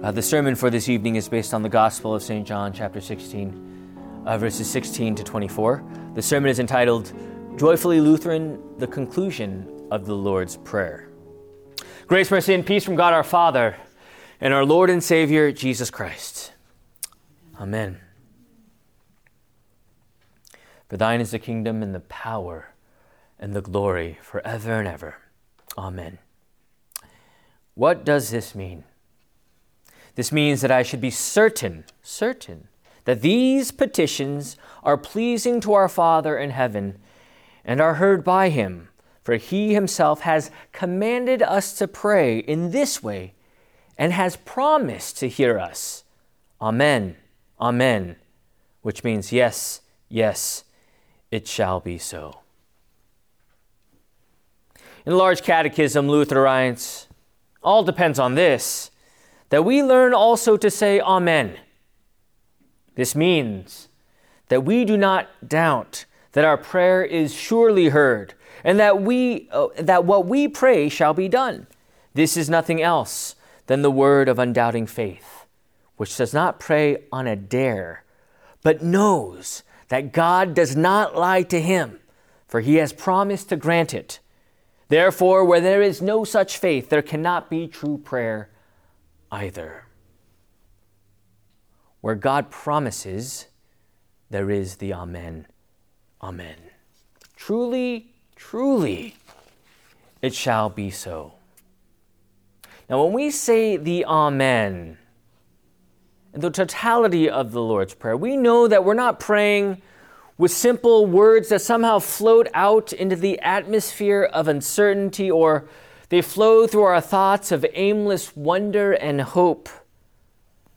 Uh, the sermon for this evening is based on the Gospel of St. John, chapter 16, uh, verses 16 to 24. The sermon is entitled Joyfully Lutheran, the conclusion of the Lord's Prayer. Grace, mercy, and peace from God our Father and our Lord and Savior, Jesus Christ. Amen. For thine is the kingdom and the power and the glory forever and ever. Amen. What does this mean? This means that I should be certain, certain, that these petitions are pleasing to our Father in heaven and are heard by Him, for He Himself has commanded us to pray in this way and has promised to hear us. Amen, Amen, which means yes, yes, it shall be so. In the Large Catechism, Luther writes, all depends on this that we learn also to say Amen. This means that we do not doubt that our prayer is surely heard and that, we, uh, that what we pray shall be done. This is nothing else than the word of undoubting faith, which does not pray on a dare, but knows that God does not lie to him, for he has promised to grant it. Therefore, where there is no such faith, there cannot be true prayer either. Where God promises, there is the Amen. Amen. Truly, truly, it shall be so. Now, when we say the Amen, in the totality of the Lord's Prayer, we know that we're not praying with simple words that somehow float out into the atmosphere of uncertainty or they flow through our thoughts of aimless wonder and hope.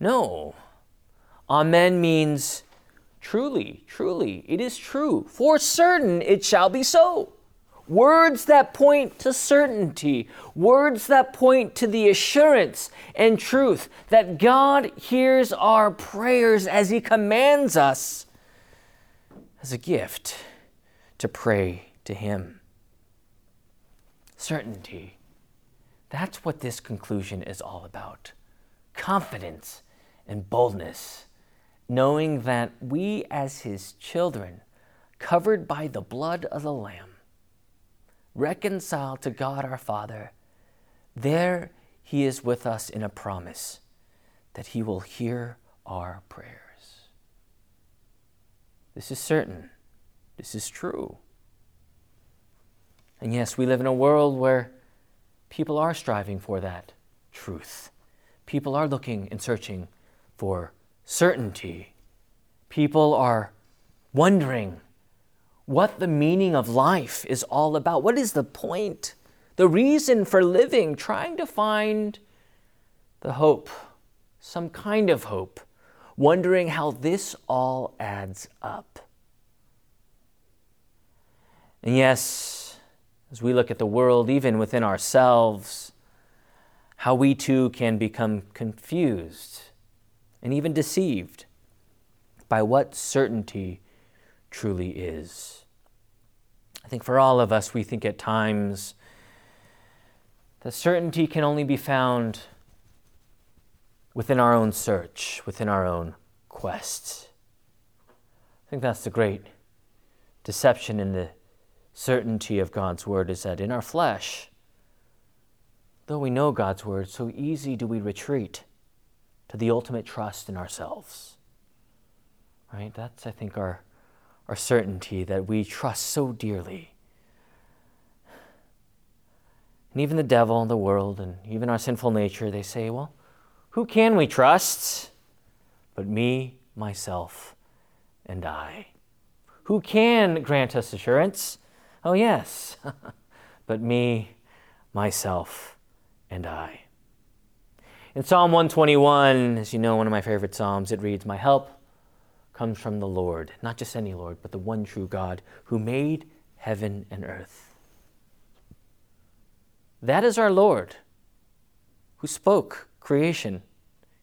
No. Amen means truly, truly, it is true. For certain it shall be so. Words that point to certainty, words that point to the assurance and truth that God hears our prayers as He commands us as a gift to pray to Him. Certainty. That's what this conclusion is all about confidence and boldness, knowing that we, as His children, covered by the blood of the Lamb, reconciled to God our Father, there He is with us in a promise that He will hear our prayers. This is certain. This is true. And yes, we live in a world where people are striving for that truth. People are looking and searching for certainty. People are wondering what the meaning of life is all about. What is the point? The reason for living, trying to find the hope, some kind of hope, wondering how this all adds up. And yes, as we look at the world, even within ourselves, how we too can become confused and even deceived by what certainty truly is. I think for all of us, we think at times that certainty can only be found within our own search, within our own quest. I think that's the great deception in the certainty of God's word is that in our flesh, though we know God's word, so easy do we retreat to the ultimate trust in ourselves. Right? That's, I think, our, our certainty that we trust so dearly. And even the devil and the world and even our sinful nature, they say, well, who can we trust but me, myself, and I? Who can grant us assurance Oh, yes, but me, myself, and I. In Psalm 121, as you know, one of my favorite Psalms, it reads, My help comes from the Lord, not just any Lord, but the one true God who made heaven and earth. That is our Lord who spoke creation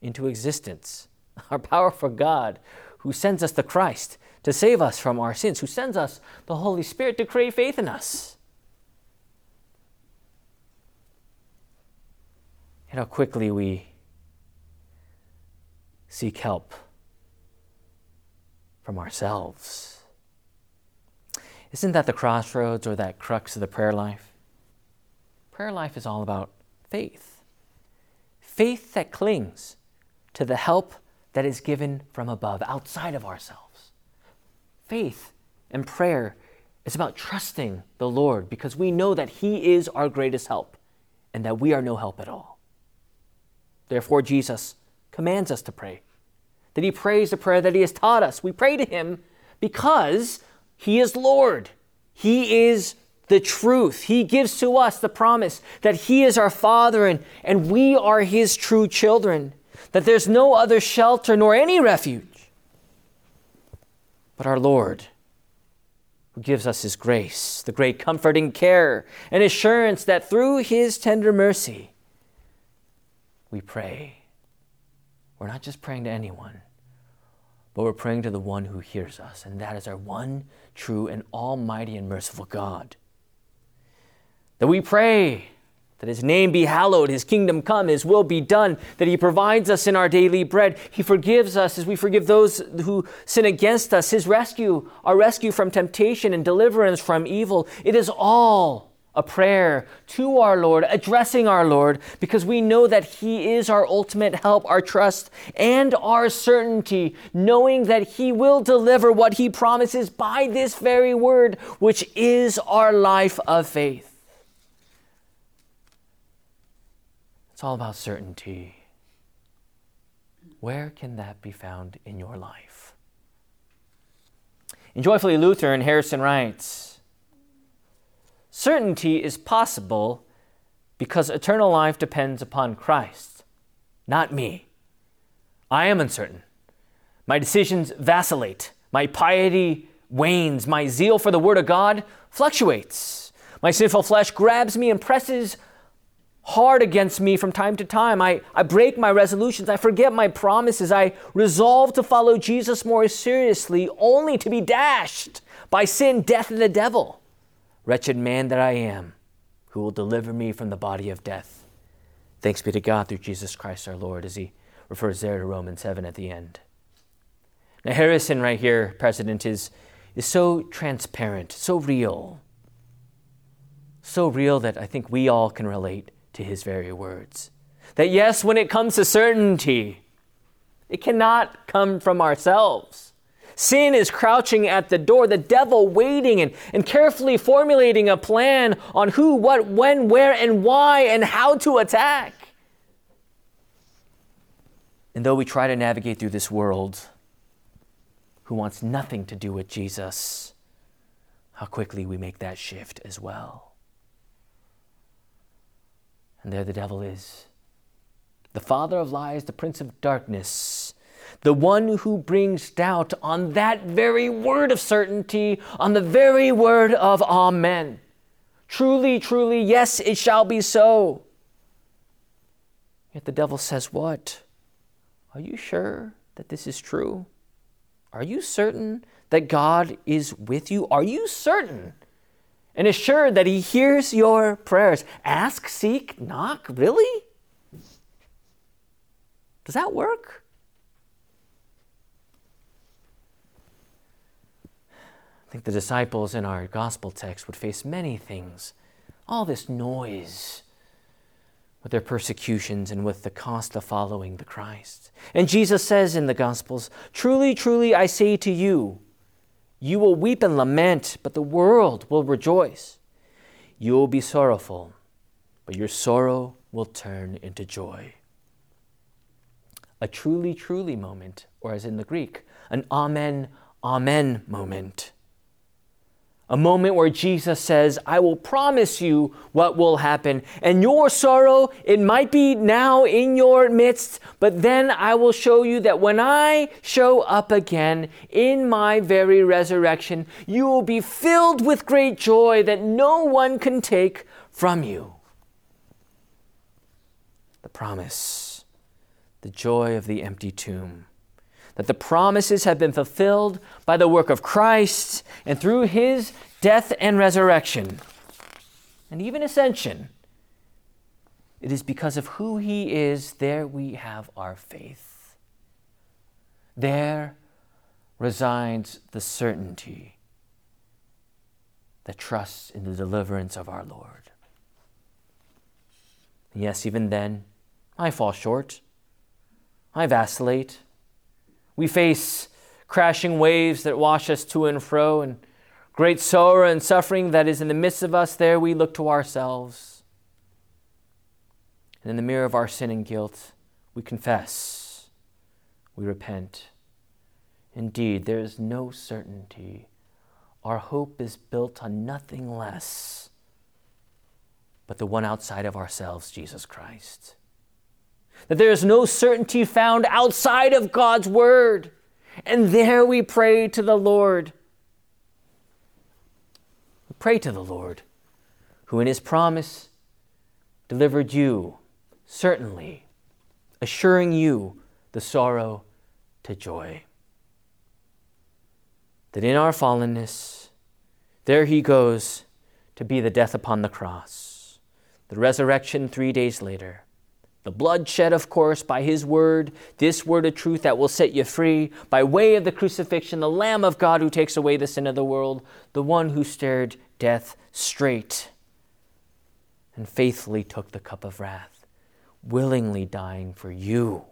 into existence, our powerful God who sends us the Christ to save us from our sins, who sends us the Holy Spirit to create faith in us. And how quickly we seek help from ourselves. Isn't that the crossroads or that crux of the prayer life? Prayer life is all about faith. Faith that clings to the help that is given from above, outside of ourselves. Faith and prayer is about trusting the Lord because we know that He is our greatest help and that we are no help at all. Therefore, Jesus commands us to pray, that He prays the prayer that He has taught us. We pray to Him because He is Lord. He is the truth. He gives to us the promise that He is our Father and, and we are His true children, that there's no other shelter nor any refuge but our Lord, who gives us His grace, the great comforting care and assurance that through His tender mercy we pray. We're not just praying to anyone, but we're praying to the one who hears us, and that is our one true and almighty and merciful God. That we pray that his name be hallowed, his kingdom come, his will be done, that he provides us in our daily bread. He forgives us as we forgive those who sin against us, his rescue, our rescue from temptation and deliverance from evil. It is all a prayer to our Lord, addressing our Lord, because we know that he is our ultimate help, our trust, and our certainty, knowing that he will deliver what he promises by this very word, which is our life of faith. It's all about certainty. Where can that be found in your life? In Joyfully Lutheran, Harrison writes Certainty is possible because eternal life depends upon Christ, not me. I am uncertain. My decisions vacillate. My piety wanes. My zeal for the Word of God fluctuates. My sinful flesh grabs me and presses hard against me from time to time. I, I break my resolutions. I forget my promises. I resolve to follow Jesus more seriously, only to be dashed by sin, death, and the devil. Wretched man that I am, who will deliver me from the body of death? Thanks be to God through Jesus Christ our Lord, as he refers there to Romans 7 at the end. Now, Harrison, right here, President, is, is so transparent, so real, so real that I think we all can relate to his very words. That yes, when it comes to certainty, it cannot come from ourselves. Sin is crouching at the door, the devil waiting and, and carefully formulating a plan on who, what, when, where, and why, and how to attack. And though we try to navigate through this world, who wants nothing to do with Jesus, how quickly we make that shift as well. And there the devil is. The father of lies, the prince of darkness, the one who brings doubt on that very word of certainty, on the very word of Amen. Truly, truly, yes, it shall be so. Yet the devil says, What? Are you sure that this is true? Are you certain that God is with you? Are you certain and assured that He hears your prayers. Ask, seek, knock. Really? Does that work? I think the disciples in our gospel text would face many things. All this noise with their persecutions and with the cost of following the Christ. And Jesus says in the Gospels, Truly, truly, I say to you, you will weep and lament, but the world will rejoice. You will be sorrowful, but your sorrow will turn into joy. A truly, truly moment, or as in the Greek, an amen, amen moment a moment where Jesus says, I will promise you what will happen. And your sorrow, it might be now in your midst, but then I will show you that when I show up again in my very resurrection, you will be filled with great joy that no one can take from you. The promise, the joy of the empty tomb that the promises have been fulfilled by the work of Christ and through his death and resurrection, and even ascension. It is because of who he is, there we have our faith. there resides the certainty that trusts in the deliverance of our Lord. Yes, even then, I fall short. I vacillate. We face crashing waves that wash us to and fro, and great sorrow and suffering that is in the midst of us. There we look to ourselves. And in the mirror of our sin and guilt, we confess, we repent. Indeed, there is no certainty. Our hope is built on nothing less but the one outside of ourselves, Jesus Christ. That there is no certainty found outside of God's Word. And there we pray to the Lord. We pray to the Lord, who in His promise delivered you, certainly, assuring you the sorrow to joy. That in our fallenness, there He goes to be the death upon the cross, the resurrection three days later the blood shed, of course, by his word, this word of truth that will set you free, by way of the crucifixion, the Lamb of God who takes away the sin of the world, the one who stared death straight and faithfully took the cup of wrath, willingly dying for you.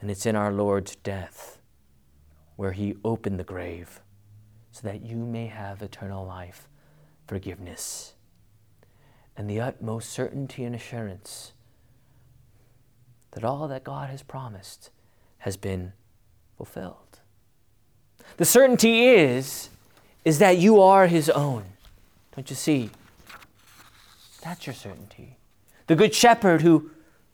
And it's in our Lord's death where he opened the grave so that you may have eternal life, forgiveness and the utmost certainty and assurance that all that God has promised has been fulfilled. The certainty is is that you are his own. Don't you see? That's your certainty. The good shepherd who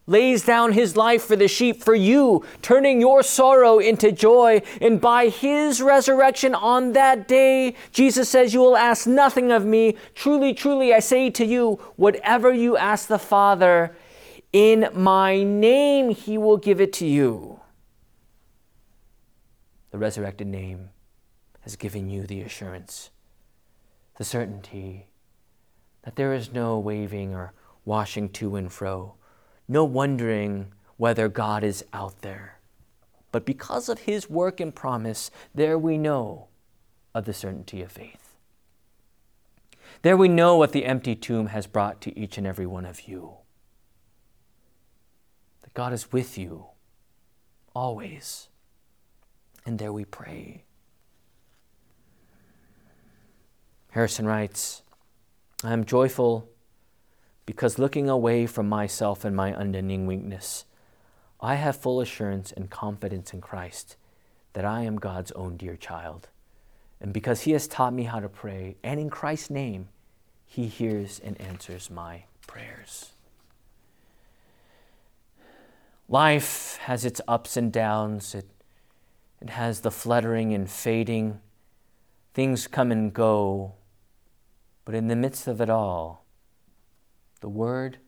lays down his life for the sheep, for you, turning your sorrow into joy. And by his resurrection on that day, Jesus says, You will ask nothing of me. Truly, truly, I say to you, whatever you ask the Father in my name, he will give it to you. The resurrected name has given you the assurance, the certainty that there is no waving or washing to and fro no wondering whether God is out there. But because of his work and promise, there we know of the certainty of faith. There we know what the empty tomb has brought to each and every one of you. That God is with you always. And there we pray. Harrison writes, I am joyful because looking away from myself and my unending weakness, I have full assurance and confidence in Christ that I am God's own dear child. And because He has taught me how to pray, and in Christ's name, He hears and answers my prayers. Life has its ups and downs, it, it has the fluttering and fading. Things come and go. But in the midst of it all, the Word,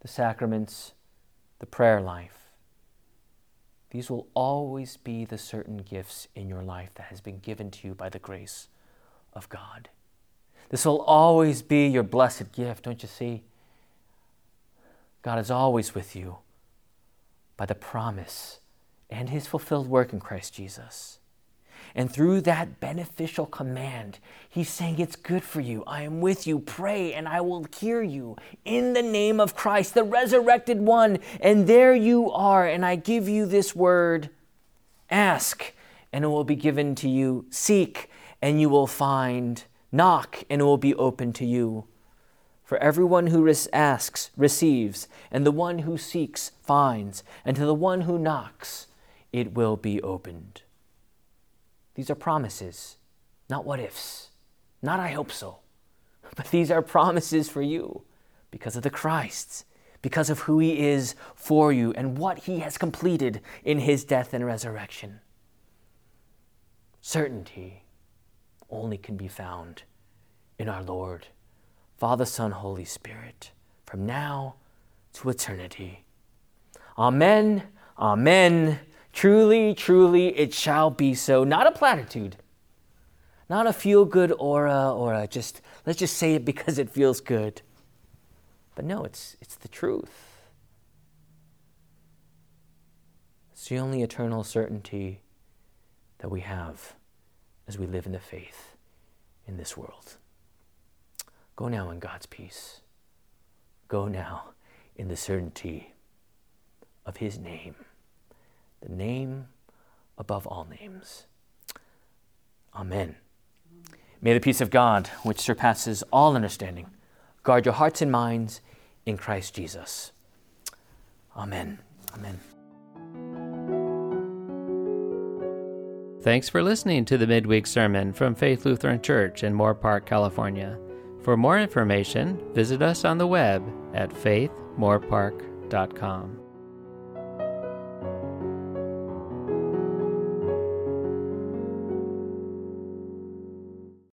the sacraments, the prayer life. These will always be the certain gifts in your life that has been given to you by the grace of God. This will always be your blessed gift, don't you see? God is always with you by the promise and his fulfilled work in Christ Jesus. And through that beneficial command, he's saying, It's good for you. I am with you. Pray, and I will hear you in the name of Christ, the resurrected one. And there you are. And I give you this word ask, and it will be given to you. Seek, and you will find. Knock, and it will be open to you. For everyone who asks receives, and the one who seeks finds, and to the one who knocks it will be opened. These are promises, not what ifs, not I hope so. But these are promises for you because of the Christ, because of who He is for you and what He has completed in His death and resurrection. Certainty only can be found in our Lord, Father, Son, Holy Spirit, from now to eternity. Amen. Amen. Truly, truly, it shall be so. Not a platitude, not a feel good aura or a just, let's just say it because it feels good. But no, it's, it's the truth. It's the only eternal certainty that we have as we live in the faith in this world. Go now in God's peace. Go now in the certainty of His name, the name above all names. Amen. May the peace of God, which surpasses all understanding, guard your hearts and minds in Christ Jesus. Amen. Amen. Thanks for listening to the midweek sermon from Faith Lutheran Church in Moorpark, California. For more information, visit us on the web at faithmoorpark.com.